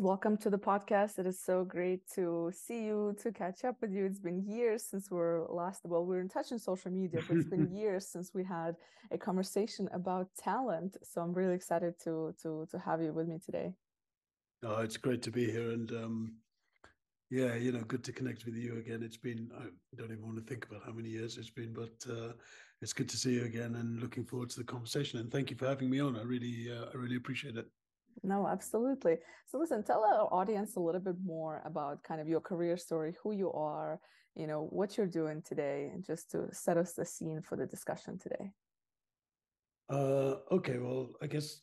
Welcome to the podcast. It is so great to see you, to catch up with you. It's been years since we are last, well, we are in touch on social media, but it's been years since we had a conversation about talent. So I'm really excited to to to have you with me today. Oh, it's great to be here, and um, yeah, you know, good to connect with you again. It's been I don't even want to think about how many years it's been, but uh, it's good to see you again, and looking forward to the conversation. And thank you for having me on. I really, uh, I really appreciate it. No, absolutely. So listen, tell our audience a little bit more about kind of your career story, who you are, you know, what you're doing today, and just to set us the scene for the discussion today. Uh, okay, well, I guess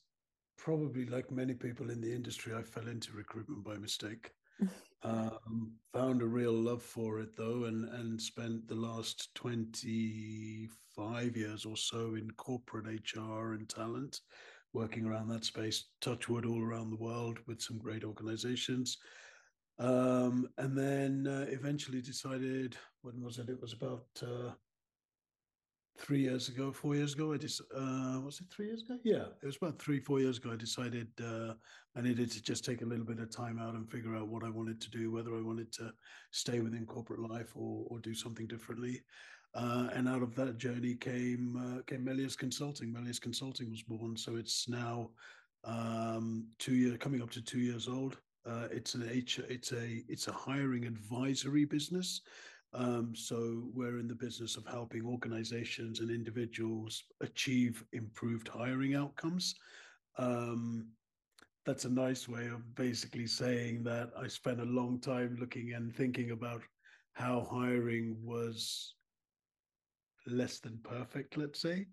probably like many people in the industry, I fell into recruitment by mistake. um, found a real love for it though, and and spent the last twenty five years or so in corporate HR and talent working around that space, Touchwood all around the world with some great organizations. Um, and then uh, eventually decided, when was it? It was about uh, three years ago, four years ago. I just, uh, was it three years ago? Yeah, it was about three, four years ago. I decided uh, I needed to just take a little bit of time out and figure out what I wanted to do, whether I wanted to stay within corporate life or, or do something differently. Uh, and out of that journey came uh, came Melius Consulting. Melius Consulting was born, so it's now um, two year coming up to two years old. Uh, it's an H, it's a it's a hiring advisory business. Um, so we're in the business of helping organizations and individuals achieve improved hiring outcomes. Um, that's a nice way of basically saying that I spent a long time looking and thinking about how hiring was less than perfect, let's say,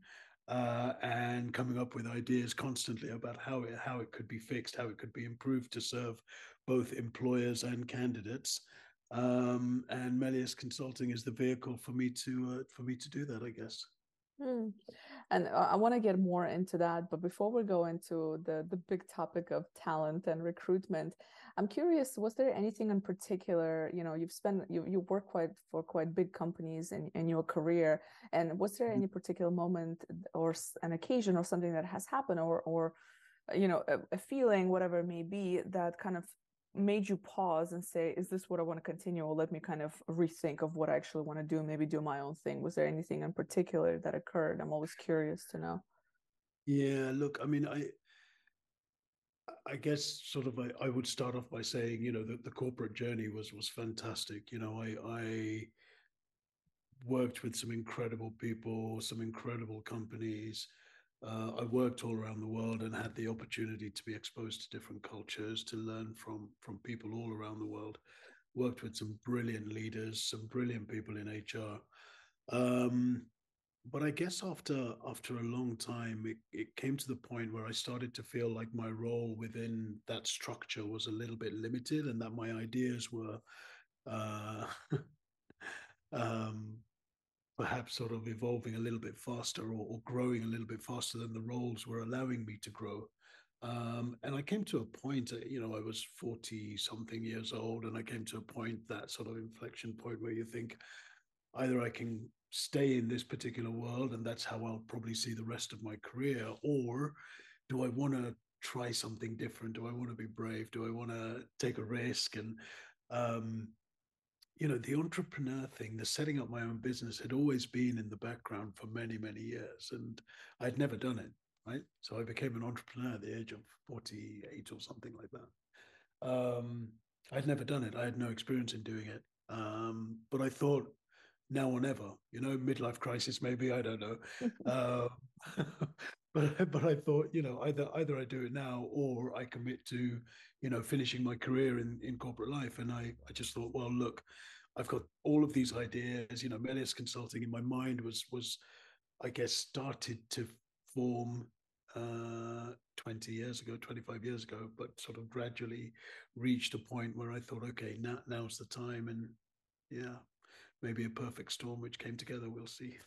uh, and coming up with ideas constantly about how it how it could be fixed, how it could be improved to serve both employers and candidates. Um, and Melius Consulting is the vehicle for me to uh, for me to do that, I guess. Hmm. And I want to get more into that, but before we go into the the big topic of talent and recruitment, I'm curious, was there anything in particular, you know, you've spent, you, you work quite for quite big companies in, in your career. And was there mm-hmm. any particular moment or an occasion or something that has happened or, or, you know, a, a feeling, whatever it may be, that kind of made you pause and say, is this what I want to continue? Or let me kind of rethink of what I actually want to do, maybe do my own thing. Was there anything in particular that occurred? I'm always curious to know. Yeah, look, I mean, I, I guess sort of I, I would start off by saying, you know, that the corporate journey was was fantastic. You know, I I worked with some incredible people, some incredible companies. Uh, I worked all around the world and had the opportunity to be exposed to different cultures, to learn from from people all around the world. Worked with some brilliant leaders, some brilliant people in HR. Um, but I guess after after a long time, it, it came to the point where I started to feel like my role within that structure was a little bit limited, and that my ideas were uh, um, perhaps sort of evolving a little bit faster or, or, growing a little bit faster than the roles were allowing me to grow. Um, and I came to a point, uh, you know, I was 40 something years old, and I came to a point, that sort of inflection point where you think either I can stay in this particular world and that's how I'll probably see the rest of my career? Or do I want to try something different? Do I want to be brave? Do I want to take a risk? And, um, you know, the entrepreneur thing, the setting up my own business had always been in the background for many, many years. And I'd never done it. Right. So I became an entrepreneur at the age of 48 or something like that. Um, I'd never done it. I had no experience in doing it. Um, but I thought now or never, you know, midlife crisis, maybe, I don't know. uh, but, but I thought, you know, either, either I do it now or I commit to, you know, finishing my career in, in corporate life. And I, I just thought, well, look, I've got all of these ideas, you know, Melius Consulting in my mind was, was, I guess, started to form uh, 20 years ago, 25 years ago, but sort of gradually reached a point where I thought, okay, now now's the time. And yeah, maybe a perfect storm which came together. We'll see.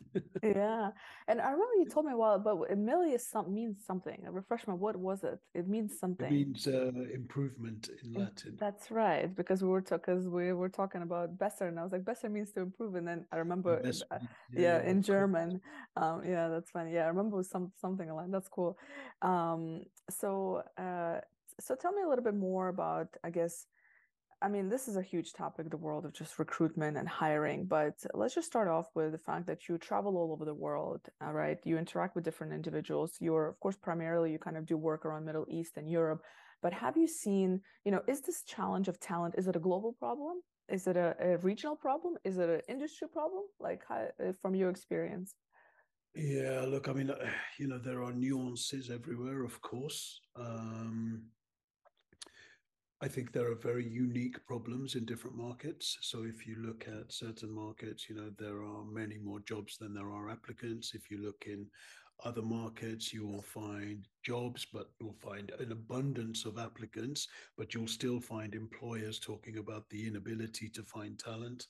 yeah, and I remember you told me a while, but Emilia some, means something. A refreshment. What was it? It means something. It means uh, improvement in Latin. That's right, because we were because we were talking about besser, and I was like, besser means to improve, and then I remember, uh, yeah, yeah, in German. Um, yeah, that's funny. Yeah, I remember some something like that's cool. Um, so. Uh, so tell me a little bit more about, I guess, I mean, this is a huge topic, the world of just recruitment and hiring. But let's just start off with the fact that you travel all over the world, right? You interact with different individuals. You're, of course, primarily you kind of do work around Middle East and Europe. But have you seen, you know, is this challenge of talent, is it a global problem? Is it a, a regional problem? Is it an industry problem? Like how, uh, from your experience? Yeah, look, I mean, you know, there are nuances everywhere, of course. Um, I think there are very unique problems in different markets. So if you look at certain markets, you know, there are many more jobs than there are applicants. If you look in other markets, you will find jobs, but you'll find an abundance of applicants, but you'll still find employers talking about the inability to find talent.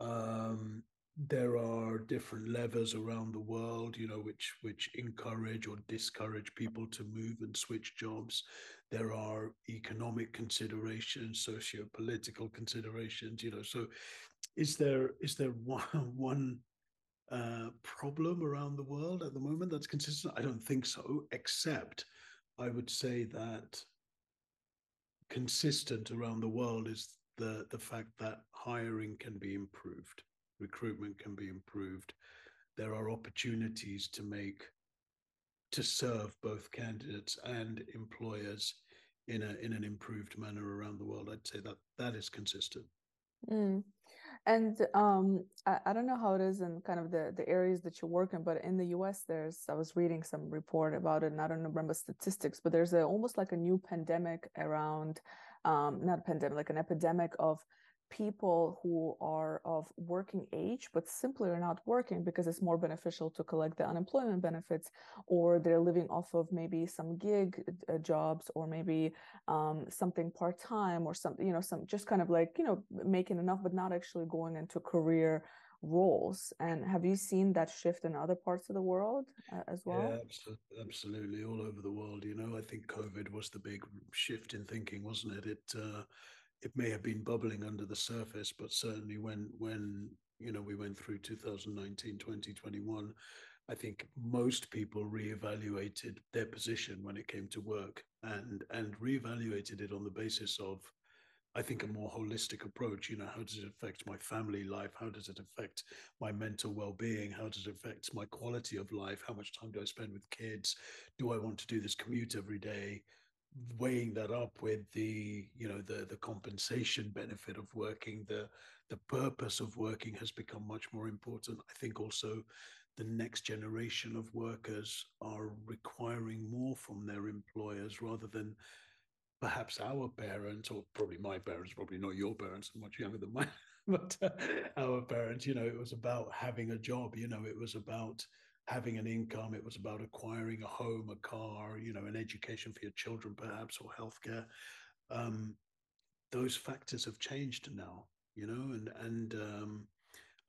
Um, there are different levers around the world, you know, which which encourage or discourage people to move and switch jobs. There are economic considerations, socio-political considerations, you know. So, is there is there one one uh, problem around the world at the moment that's consistent? I don't think so. Except, I would say that consistent around the world is the the fact that hiring can be improved recruitment can be improved. There are opportunities to make to serve both candidates and employers in a in an improved manner around the world. I'd say that that is consistent. Mm. And um, I, I, don't know how it is in kind of the, the areas that you work in, but in the US, there's I was reading some report about it, and I don't remember statistics, but there's a, almost like a new pandemic around, um, not a pandemic, like an epidemic of people who are of working age but simply are not working because it's more beneficial to collect the unemployment benefits or they're living off of maybe some gig uh, jobs or maybe um, something part-time or something you know some just kind of like you know making enough but not actually going into career roles. And have you seen that shift in other parts of the world uh, as well? yeah absolutely all over the world you know i think covid was the big shift in thinking wasn't it? It uh, it may have been bubbling under the surface, but certainly when when you know we went through 2019, 2021, I think most people reevaluated their position when it came to work and and reevaluated it on the basis of I think a more holistic approach. You know, how does it affect my family life? How does it affect my mental well-being? How does it affect my quality of life? How much time do I spend with kids? Do I want to do this commute every day? Weighing that up with the you know the the compensation benefit of working the the purpose of working has become much more important. I think also the next generation of workers are requiring more from their employers rather than perhaps our parents or probably my parents probably not your parents much younger than mine but uh, our parents. You know it was about having a job you know it was about having an income. It was about acquiring a home, a car, you know, an education for your children, perhaps, or healthcare. Um, those factors have changed now, you know, and and um,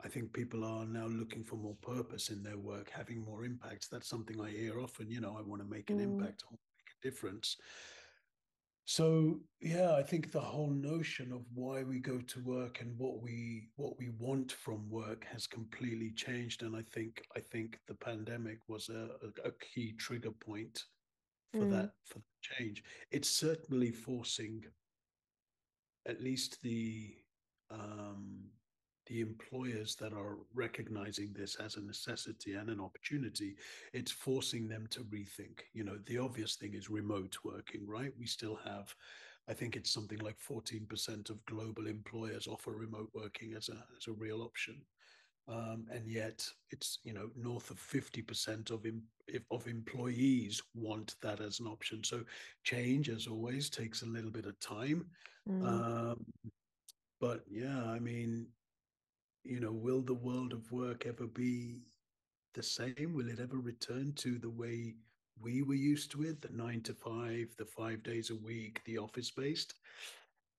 I think people are now looking for more purpose in their work, having more impact. That's something I hear often. You know, I want to make an mm. impact, I want to make a difference. So yeah, I think the whole notion of why we go to work and what we what we want from work has completely changed, and I think I think the pandemic was a, a, key trigger point for mm. that for the change. It's certainly forcing at least the um, the employers that are recognizing this as a necessity and an opportunity, it's forcing them to rethink. You know, the obvious thing is remote working, right? We still have, I think it's something like 14% of global employers offer remote working as a, as a real option. Um, and yet it's you know north of 50% of em- of employees want that as an option so change as always takes a little bit of time mm. um, but yeah i mean you know, will the world of work ever be the same? Will it ever return to the way we were used to it, the nine to five, the five days a week, the office based?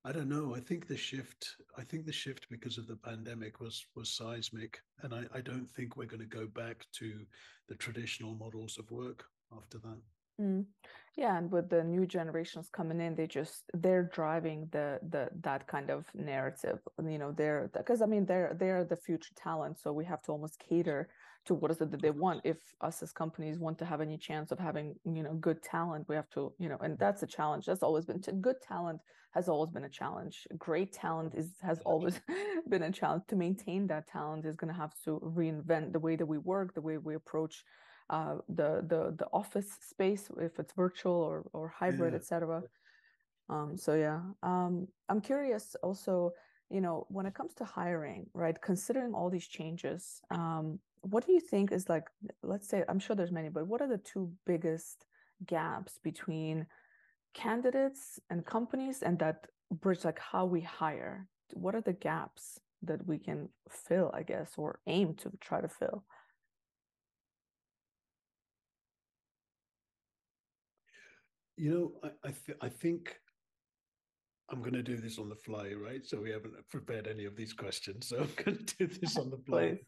I don't know. I think the shift. I think the shift because of the pandemic was was seismic, and I, I don't think we're going to go back to the traditional models of work after that. Mm. Yeah, and with the new generations coming in, they just they're driving the the that kind of narrative. You know, they're because I mean they're they're the future talent, so we have to almost cater to what is it that they want. If us as companies want to have any chance of having you know good talent, we have to you know, and that's a challenge. That's always been good talent has always been a challenge. Great talent is has always been a challenge. To maintain that talent is going to have to reinvent the way that we work, the way we approach uh, the the the office space, if it's virtual or or hybrid, yeah. etc. Um, so yeah, um, I'm curious also. You know, when it comes to hiring, right? Considering all these changes, um, what do you think is like? Let's say I'm sure there's many, but what are the two biggest gaps between candidates and companies and that bridge like how we hire what are the gaps that we can fill i guess or aim to try to fill You know, I I, th- I think I'm going to do this on the fly, right? So we haven't prepared any of these questions, so I'm going to do this on the fly.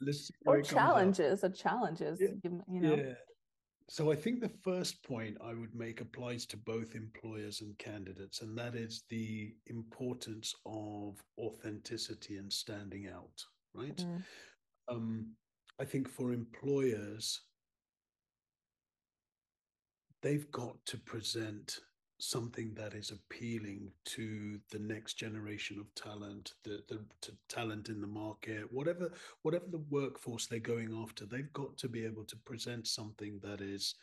or challenges, or challenges, yeah. you know. Yeah. So I think the first point I would make applies to both employers and candidates, and that is the importance of authenticity and standing out, right? Mm. Um, I think for employers, they've got to present something that is appealing to the next generation of talent the, the talent in the market whatever whatever the workforce they're going after they've got to be able to present something that is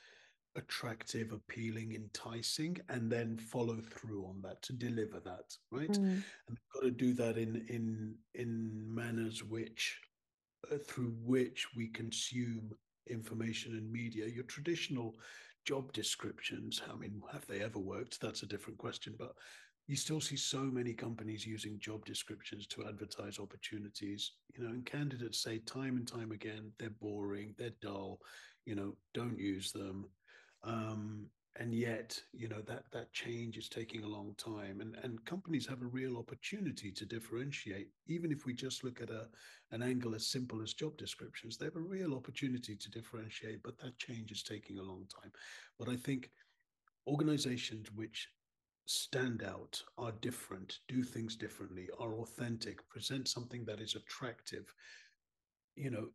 attractive appealing enticing and then follow through on that to deliver that right mm. and they've got to do that in in in manners which uh, through which we consume information and media your traditional job descriptions. I mean, have they ever worked? That's a different question. But you still see so many companies using job descriptions to advertise opportunities. You know, and candidates say time and time again, they're boring, they're dull. You know, don't use them. Um, and yet you know that that change is taking a long time and and companies have a real opportunity to differentiate even if we just look at a an angle as simple as job descriptions they have a real opportunity to differentiate but that change is taking a long time but i think organizations which stand out are different do things differently are authentic present something that is attractive you know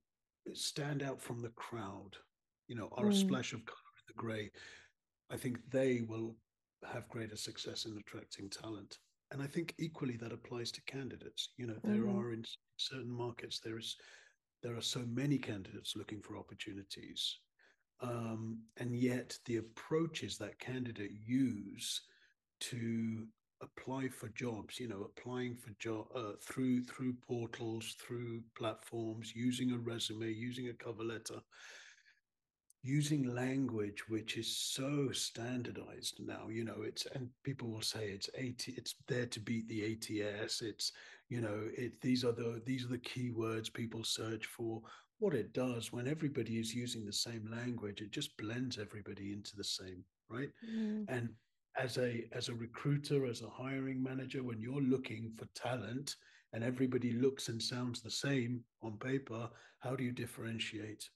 stand out from the crowd you know are mm. a splash of color in the gray I think they will have greater success in attracting talent. And I think equally that applies to candidates. You know, there mm-hmm. are in certain markets there is there are so many candidates looking for opportunities, um, and yet the approaches that candidate use to apply for jobs you know applying for job uh, through through portals through platforms using a resume using a cover letter using language which is so standardized now you know it's and people will say it's AT it's there to beat the ATS it's you know it these are the these are the keywords people search for what it does when everybody is using the same language it just blends everybody into the same right mm. and as a as a recruiter as a hiring manager when you're looking for talent and everybody looks and sounds the same on paper how do you differentiate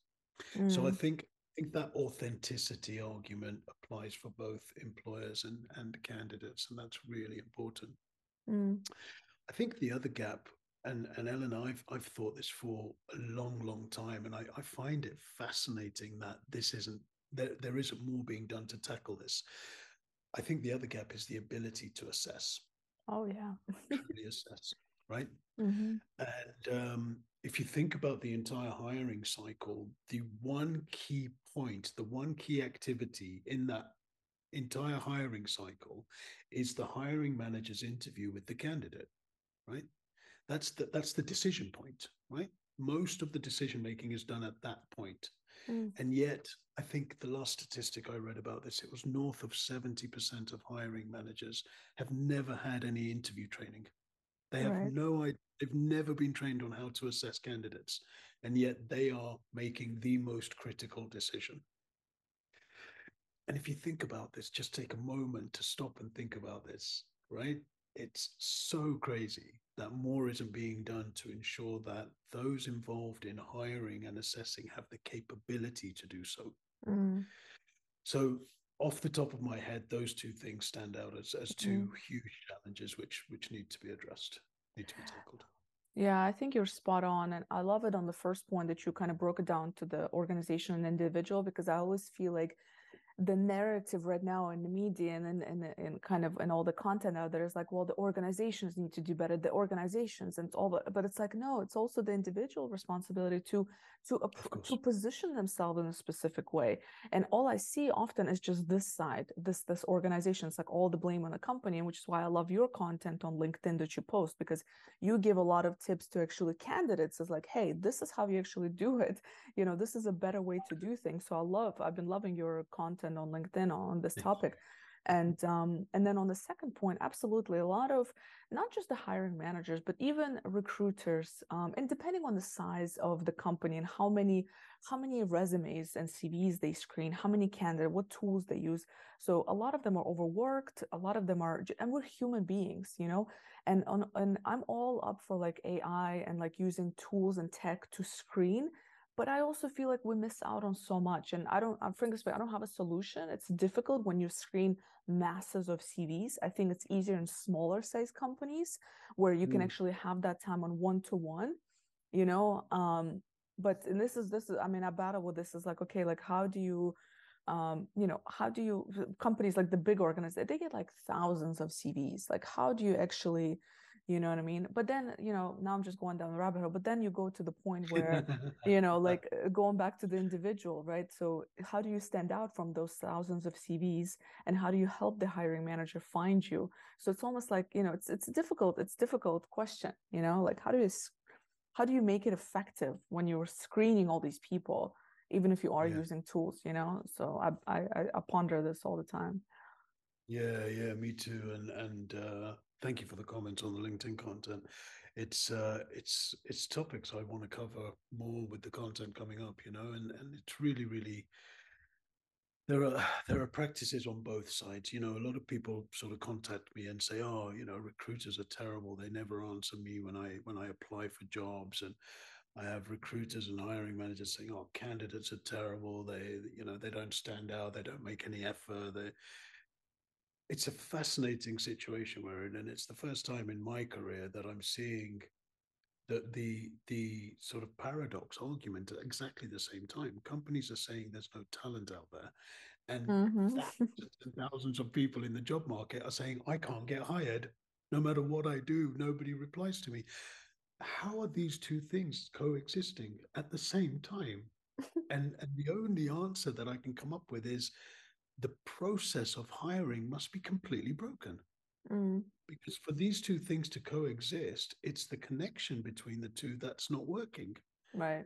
mm. so i mm. think think that authenticity argument applies for both employers and, and candidates, and that's really important. Mm. I think the other gap, and, and Ellen, I've, I've thought this for a long, long time, and I, I find it fascinating that this isn't, there, there isn't more being done to tackle this. I think the other gap is the ability to assess. Oh, yeah. truly assess, right? Mm-hmm. And um, if you think about the entire hiring cycle, the one key point, the one key activity in that entire hiring cycle is the hiring manager's interview with the candidate, right? That's the that's the decision point, right? Most of the decision making is done at that point. Mm. And yet, I think the last statistic I read about this, it was north of 70% of hiring managers have never had any interview training. They have right. no idea. They've never been trained on how to assess candidates, and yet they are making the most critical decision. And if you think about this, just take a moment to stop and think about this, right? It's so crazy that more isn't being done to ensure that those involved in hiring and assessing have the capability to do so. Mm. So off the top of my head, those two things stand out as as 2 mm. huge challenges which which need to be addressed, need to be tackled. Yeah, I think you're spot on. And I love it on the first point that you kind of broke it down to the organization and individual because I always feel like the narrative right now in the media and and, and, and kind of and all the content out there is like well the organizations need to do better the organizations and all but but it's like no it's also the individual responsibility to to to position themselves in a specific way. And all i see often is just this side this this organization. It's like all the blame on the company which is why i love your content on linkedin that you post because you give a lot of tips to actually candidates. Is like hey this is how you actually do it. You know this is a better way to do things. So i love i've been loving your content content on LinkedIn on this topic. And um, and then on the second point, absolutely, a lot of not just the hiring managers, but even recruiters, um, and depending on the size of the company and how many how many resumes and CVs they screen, how many candidates, what tools they use. So a lot of them are overworked. A lot of them are, and we're human beings, you know. And on and I'm all up for like AI and like using tools and tech to screen but I also feel like we miss out on so much. And I don't, I'm frankly speaking, I don't have a solution. It's difficult when you screen masses of CVs. I think it's easier in smaller size companies where you mm. can actually have that time on one to one, you know. Um, but and this is this is, I mean, I battle with this is like, okay, like how do you um, you know, how do you companies like the big organizations, they get like thousands of CVs. Like, how do you actually you know what i mean? But then you know now i'm just going down the rabbit hole but then you go to the point where you know like uh, going back to the individual right? So how do you stand out from those thousands of cvs and how do you help the hiring manager find you? So it's almost like you know it's it's difficult it's difficult question you know? Like how do you how do you make it effective when you're screening all these people even if you are yeah. using tools you know? So I, I i ponder this all the time. Yeah yeah me too and and uh thank you for the comments on the LinkedIn content. It's uh, it's it's topics I want to cover more with the content coming up, you know, and and it's really really there are there are practices on both sides. You know, a lot of people sort of contact me and say, "Oh, you know, recruiters are terrible. They never answer me when I when I apply for jobs." And I have recruiters and hiring managers saying, "Oh, candidates are terrible. They, you know, they don't stand out. They don't make any effort. They, it's a fascinating situation we're in, and it's the first time in my career that I'm seeing that the the sort of paradox argument at exactly the same time. Companies are saying there's no talent out there, and mm-hmm. thousands and thousands of people in the job market are saying I can't get hired. No matter what I do, nobody replies to me. How are these two things coexisting at the same time? and and the only answer that I can come up with is the process of hiring must be completely broken. Mm. Because for these two things to coexist, it's the connection between the two that's not working. Right.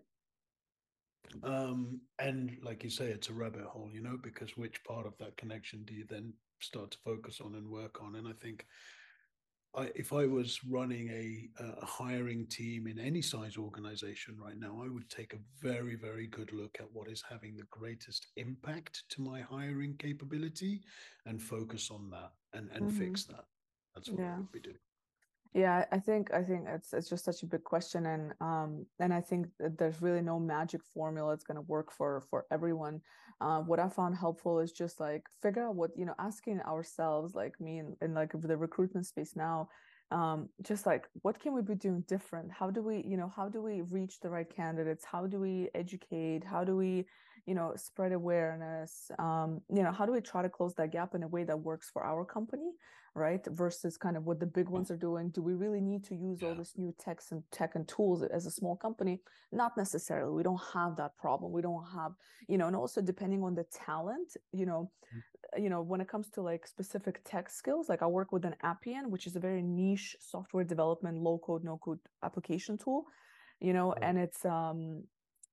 Um, and like you say, it's a rabbit hole, you know, because which part of that connection do you then start to focus on and work on? And I think I, if I was running a, a, hiring team in any size organization right now, I would take a very, very good look at what is having the greatest impact to my hiring capability and focus on that and, and mm-hmm. fix that. That's what yeah. I would be doing. Yeah, I think I think it's it's just such a big question, and um, and I think there's really no magic formula that's going to work for for everyone. Uh, what I found helpful is just like figure out what you know, asking ourselves, like me in, in like the recruitment space now, um, just like what can we be doing different? How do we you know how do we reach the right candidates? How do we educate? How do we you know spread awareness? Um, you know how do we try to close that gap in a way that works for our company? right versus kind of what the big ones are doing do we really need to use all this new tech and tech and tools as a small company not necessarily we don't have that problem we don't have you know and also depending on the talent you know mm-hmm. you know when it comes to like specific tech skills like i work with an appian which is a very niche software development low code no code application tool you know and it's um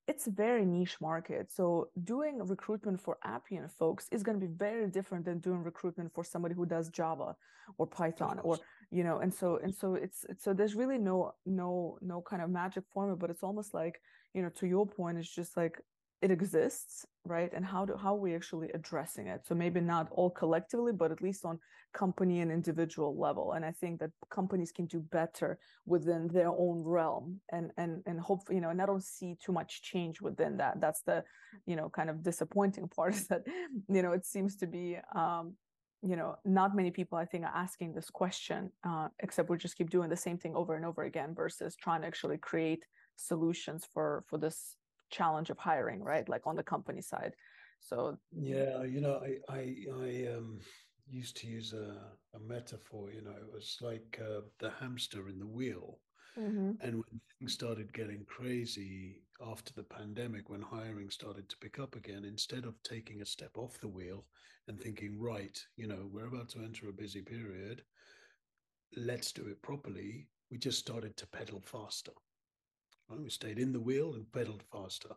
it's a very niche market. So doing recruitment for Appian folks is going to be very different than doing recruitment for somebody who does Java or Python or you know and so and so it's, it's so there's really no no no kind of magic formula but it's almost like you know to your point it's just like it exists right? And how do how we actually addressing it? So maybe not all collectively but at least on company and individual level. And i think that companies can do better within their own realm and and and hope you know and i don't see too much change within that. That's the you know kind of disappointing part is that you know it seems to be um you know not many people i think are asking this question uh, except we just keep doing the same thing over and over again versus trying to actually create solutions for for this challenge of hiring, right? Like on the company side. So yeah, you know, I I, I um, used to use a, a metaphor. You know, it was like uh, the hamster in the wheel. Mm-hmm. And when things started getting crazy after the pandemic, when hiring started to pick up again, instead of taking a step off the wheel and thinking, right, you know, we're about to enter a busy period, let's do it properly, we just started to pedal faster. Right? We stayed in the wheel and pedaled faster,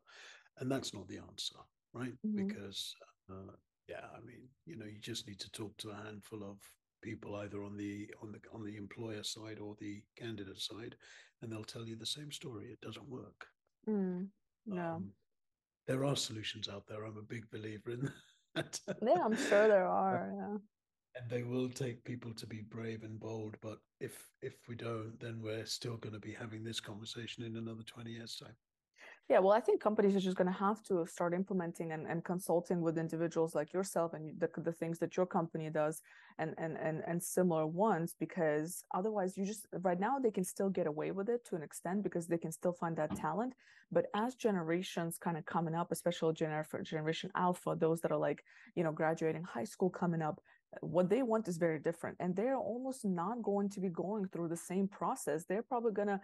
and that's not the answer, right? Mm-hmm. Because uh, yeah, I mean, you know, you just need to talk to a handful of people either on the on the on the employer side or the candidate side, and they'll tell you the same story. It doesn't work. Mm, no. Um, there are solutions out there. I'm a big believer in that. yeah, I'm sure there are. Yeah and they will take people to be brave and bold but if if we don't then we're still going to be having this conversation in another 20 years time. Yeah well i think companies are just going to have to start implementing and, and consulting with individuals like yourself and the, the things that your company does and, and and and similar ones because otherwise you just right now they can still get away with it to an extent because they can still find that talent. But as generations kind of coming up especially gener- generation alpha those that are like you know graduating high school coming up what they want is very different and they're almost not going to be going through the same process. They're probably going to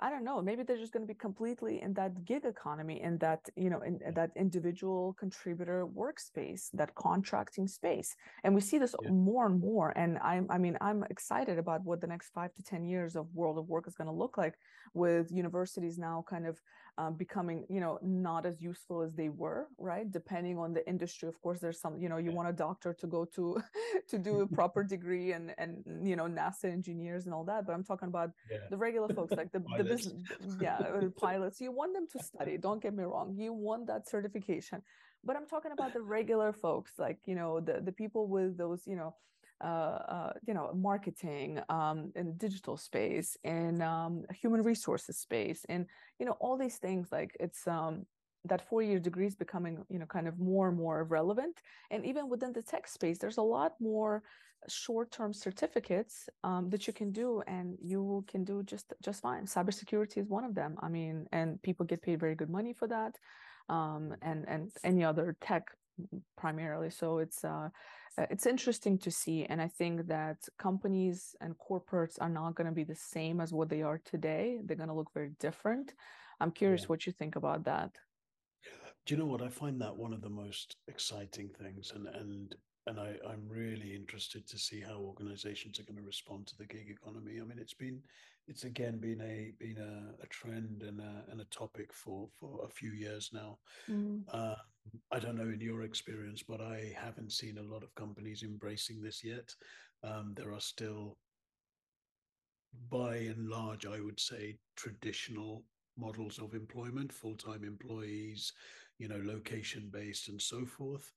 I don't know. Maybe they're just going to be completely in that gig economy, in that you know, in, that individual contributor workspace, that contracting space, and we see this yeah. more and more. And I'm, I mean, I'm excited about what the next five to ten years of world of work is going to look like, with universities now kind of um, becoming, you know, not as useful as they were, right? Depending on the industry, of course, there's some, you know, you yeah. want a doctor to go to to do a proper degree and and you know, NASA engineers and all that. But I'm talking about yeah. the regular folks, like the the yeah, pilots. You want them to study. Don't get me wrong. You want that certification, but I'm talking about the regular folks, like you know, the the people with those, you know. Uh, uh, you know, marketing um, in digital space, in um, human resources space, and you know, all these things. Like it's um, that four-year degree is becoming, you know, kind of more and more relevant. And even within the tech space, there's a lot more short-term certificates um, that you can do and you can do just just fine. Cybersecurity is one of them i mean and people get paid very good money for that um, and and any other tech primarily. So it's uh, uh it's interesting to see and i think that companies and corporates are not going to be the same as what they are today. They're going to look very different. I'm curious yeah. what you think about that do you know what i find that one of the most exciting things and and and I, I'm really interested to see how organizations are going to respond to the gig economy. I mean, it's been, it's again been a been a, a trend and a, and a topic for for a few years now. Mm. Uh, I don't know in your experience, but I haven't seen a lot of companies embracing this yet. Um, there are still, by and large, I would say, traditional models of employment, full time employees, you know, location based and so forth.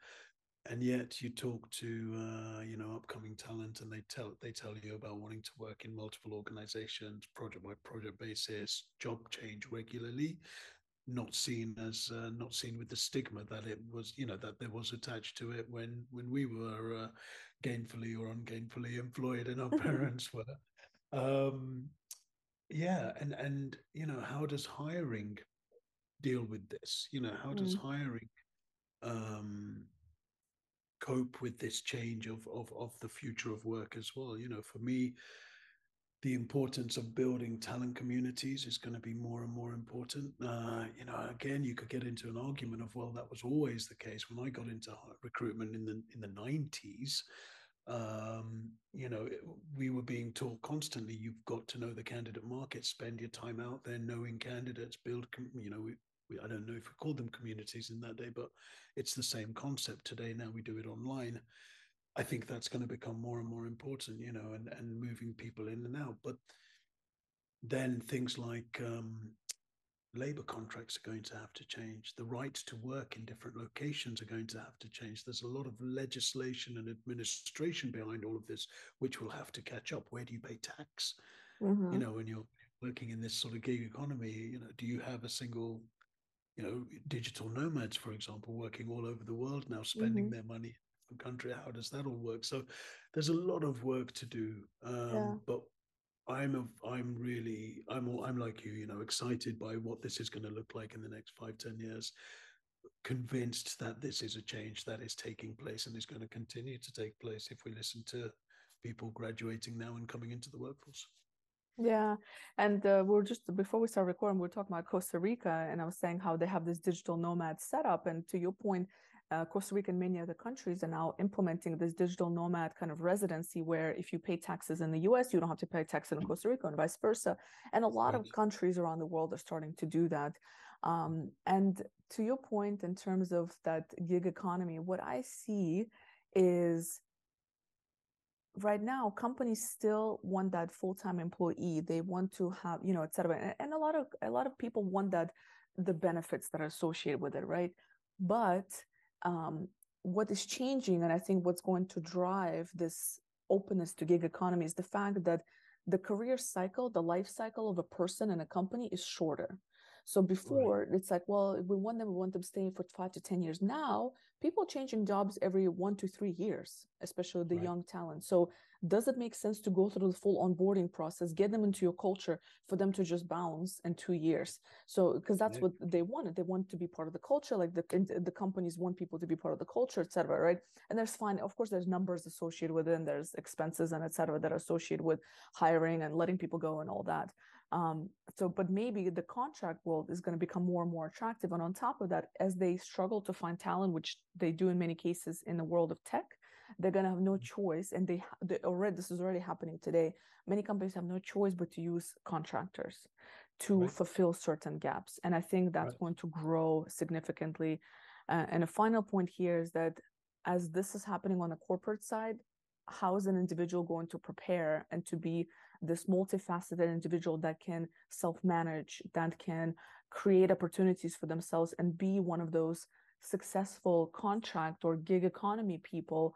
And yet you talk to uh, you know upcoming talent and they tell they tell you about wanting to work in multiple organizations project by project basis job change regularly not seen as uh, not seen with the stigma that it was you know that there was attached to it when when we were uh, gainfully or ungainfully employed and our parents were. Um yeah and and you know how does hiring deal with this? You know how does mm. hiring um cope with this change of, of of the future of work as well? You know for me the importance of building talent communities is going to be more and more important. Uh, you know again you could get into an argument of well that was always the case when i got into recruitment in the in the 90s um, you know we were being taught constantly you've got to know the candidate market spend your time out there knowing candidates build you know we, I don't know if we called them communities in that day, but it's the same concept today. Now we do it online. I think that's going to become more and more important, you know, and, and moving people in and out. But then things like um, labor contracts are going to have to change. The rights to work in different locations are going to have to change. There's a lot of legislation and administration behind all of this, which will have to catch up. Where do you pay tax? Mm-hmm. You know, when you're working in this sort of gig economy, you know, do you have a single, you know, digital nomads, for example, working all over the world now, spending mm-hmm. their money in the country? How does that all work? So there's a lot of work to do. Um, yeah. But I'm a, I'm really I'm I'm like you, you know, excited by what this is going to look like in the next five ten years. Convinced that this is a change that is taking place and is going to continue to take place if we listen to people graduating now and coming into the workforce. Yeah, and uh, we're just before we start recording, we are talking about Costa Rica, and I was saying how they have this digital nomad setup. And to your point, uh, Costa Rica and many other countries are now implementing this digital nomad kind of residency where if you pay taxes in the US, you don't have to pay taxes in Costa Rica and vice versa. And a lot right. of countries around the world are starting to do that. Um, and to your point, in terms of that gig economy, what I see is right now companies still want that full-time employee. They want to have you know etc and a lot of a lot of people want that the benefits that are associated with it right? But um, what is changing, and I think what's going to drive this openness to gig economy is the fact that the career cycle, the life cycle of a person and a company is shorter. So before right. it's like, well, we want them, we want them staying for five to 10 years. Now people changing jobs every one to three years, especially the right. young talent. So does it make sense to go through the full onboarding process, get them into your culture for them to just bounce in two years? So because that's what they wanted. They want to be part of the culture, like the the companies want people to be part of the culture, etc. Right? And there's fine, of course, there's numbers associated with it, and there's expenses and etc. that are associated with hiring and letting people go and all that. Um, so, but maybe the contract world is going to become more and more attractive. And on top of that, as they struggle to find talent, which they do in many cases in the world of tech, they're going to have no mm-hmm. choice. And they, they already, this is already happening today. Many companies have no choice but to use contractors to right. fulfill certain gaps. And I think that's right. going to grow significantly. Uh, and a final point here is that as this is happening on the corporate side, how is an individual going to prepare and to be this multifaceted individual that can self-manage that can create opportunities for themselves and be one of those successful contract or gig economy people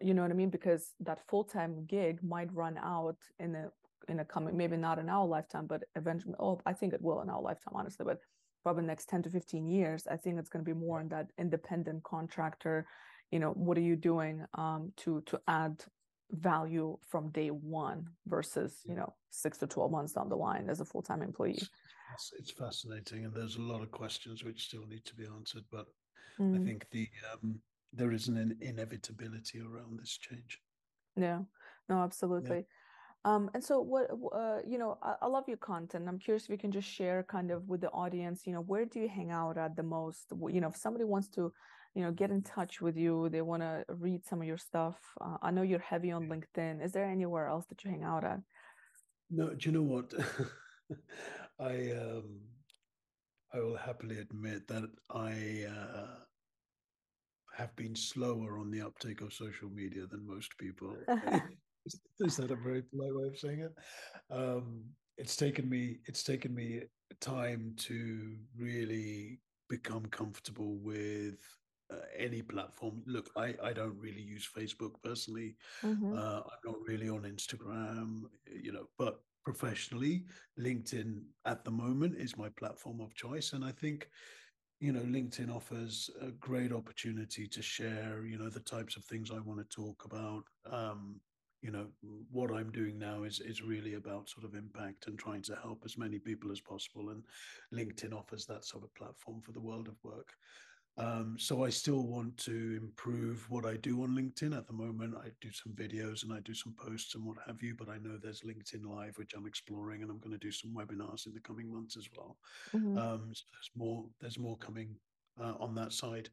you know what i mean? Because that full-time gig might run out in a in a coming maybe not in our lifetime but eventually oh i think it will in our lifetime honestly but probably next 10 to 15 years i think it's going to be more in that independent contractor you know what are you doing um, to to add value from day one versus you know six to 12 months down the line as a full-time employee. It's, it's fascinating and there's a lot of questions which still need to be answered but mm. i think the um, there is an inevitability around this change. Yeah. No absolutely. Yeah. Um, and so what uh, you know I, I, love your content. I'm curious if you can just share kind of with the audience you know where do you hang out at the most? You know if somebody wants to you know get in touch with you they want to read some of your stuff uh, i know you're heavy on linkedin is there anywhere else that you hang out at? No do you know what? I um i will happily admit that i uh have been slower on the uptake of social media than most people. Is that a very polite way of saying it? Um it's taken me it's taken me time to really become comfortable with uh, any platform. Look, I, I don't really use Facebook personally. Mm-hmm. Uh, I'm not really on Instagram, you know, but professionally, LinkedIn at the moment is my platform of choice. And I think, you know, LinkedIn offers a great opportunity to share, you know, the types of things I want to talk about. Um, you know, what I'm doing now is is really about sort of impact and trying to help as many people as possible. And LinkedIn offers that sort of platform for the world of work. Um, so I still want to improve what I do on LinkedIn. At the moment, I do some videos and I do some posts and what have you. But I know there's LinkedIn Live, which I'm exploring, and I'm going to do some webinars in the coming months as well. Mm-hmm. Um, so there's more. There's more coming uh, on that side.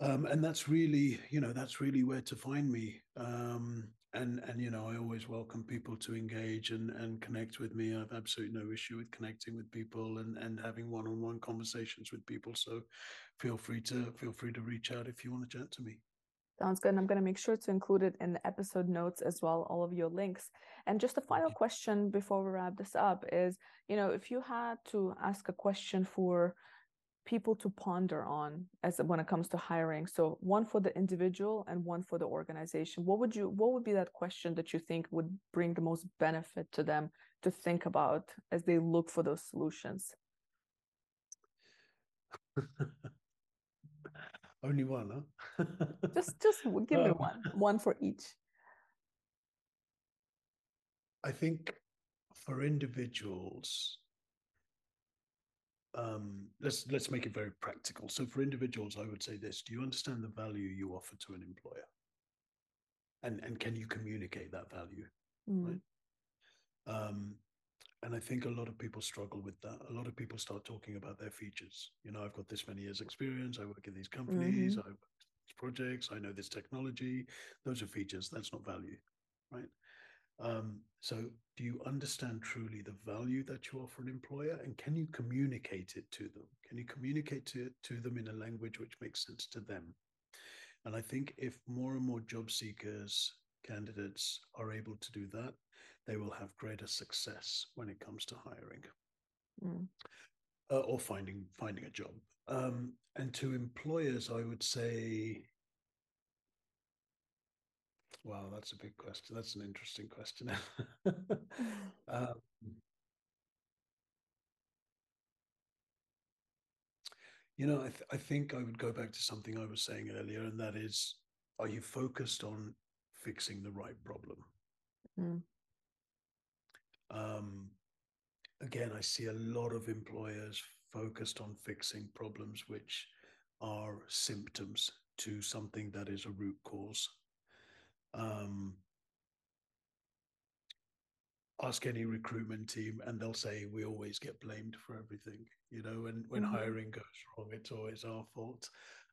Um, and that's really, you know, that's really where to find me. Um, and and you know, I always welcome people to engage and and connect with me. I have absolutely no issue with connecting with people and and having one-on-one conversations with people. So feel free to feel free to reach out if you want to chat to me. Sounds good. And I'm going to make sure to include it in the episode notes as well, all of your links. And just a final question before we wrap this up is, you know, if you had to ask a question for people to ponder on as when it comes to hiring, so one for the individual and one for the organization, what would you what would be that question that you think would bring the most benefit to them to think about as they look for those solutions? Only one, huh? just just give me um, one, one for each. I think for individuals, um, let's let's make it very practical. So for individuals, I would say this: Do you understand the value you offer to an employer, and and can you communicate that value? Mm. Right. Um, and I think a lot of people struggle with that. A lot of people start talking about their features. You know, I've got this many years' experience. I work in these companies. Mm-hmm. I work these projects. I know this technology. Those are features. That's not value, right? Um, so, do you understand truly the value that you offer an employer, and can you communicate it to them? Can you communicate to to them in a language which makes sense to them? And I think if more and more job seekers, candidates are able to do that, they will have greater success when it comes to hiring mm. uh, or finding finding a job. Um, and to employers, I would say, wow, that's a big question. That's an interesting question. um, you know, I, th- I think I would go back to something I was saying earlier, and that is, are you focused on fixing the right problem? Mm. Um, again, I see a lot of employers focused on fixing problems which are symptoms to something that is a root cause. Um, ask any recruitment team and they'll say we always get blamed for everything you know and when mm-hmm. hiring goes wrong it's always our fault.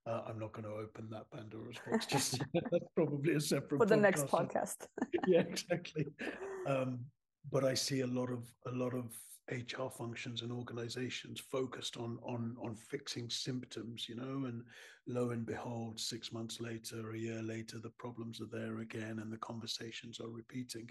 Uh, i'm not going to open that pandora's box just that's probably a separate for the next podcast. Yeah exactly. Um, but I see a lot of a lot of HR functions and organizations focused on on on fixing symptoms, you know, and lo and behold, six months later, a year later, the problems are there again, and the conversations are repeating.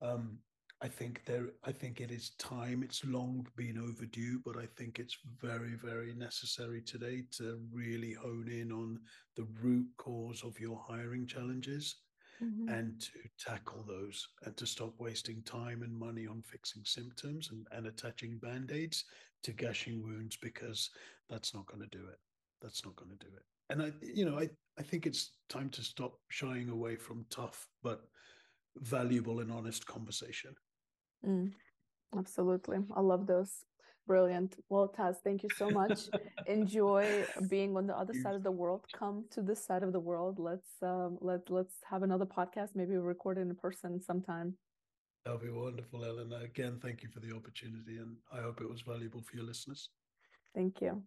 Um, I think there. I think it is time. It's long been overdue, but I think it's very, very necessary today to really hone in on the root cause of your hiring challenges mm-hmm. and to tackle those and to stop wasting time and money on fixing symptoms and, and attaching band-aids to gushing wounds because that's not going to do it. That's not going to do it. And i you know i i think it's time to stop shying away from tough but valuable and honest conversation. Mm, absolutely. I love those Brilliant. Well, Taz, thank you so much. Enjoy being on the other side of the world. Come to this side of the world. Let's um, let let's have another podcast. Maybe we record it in person sometime. That'll be wonderful, Elena. Again, thank you for the opportunity, and I hope it was valuable for your listeners. Thank you.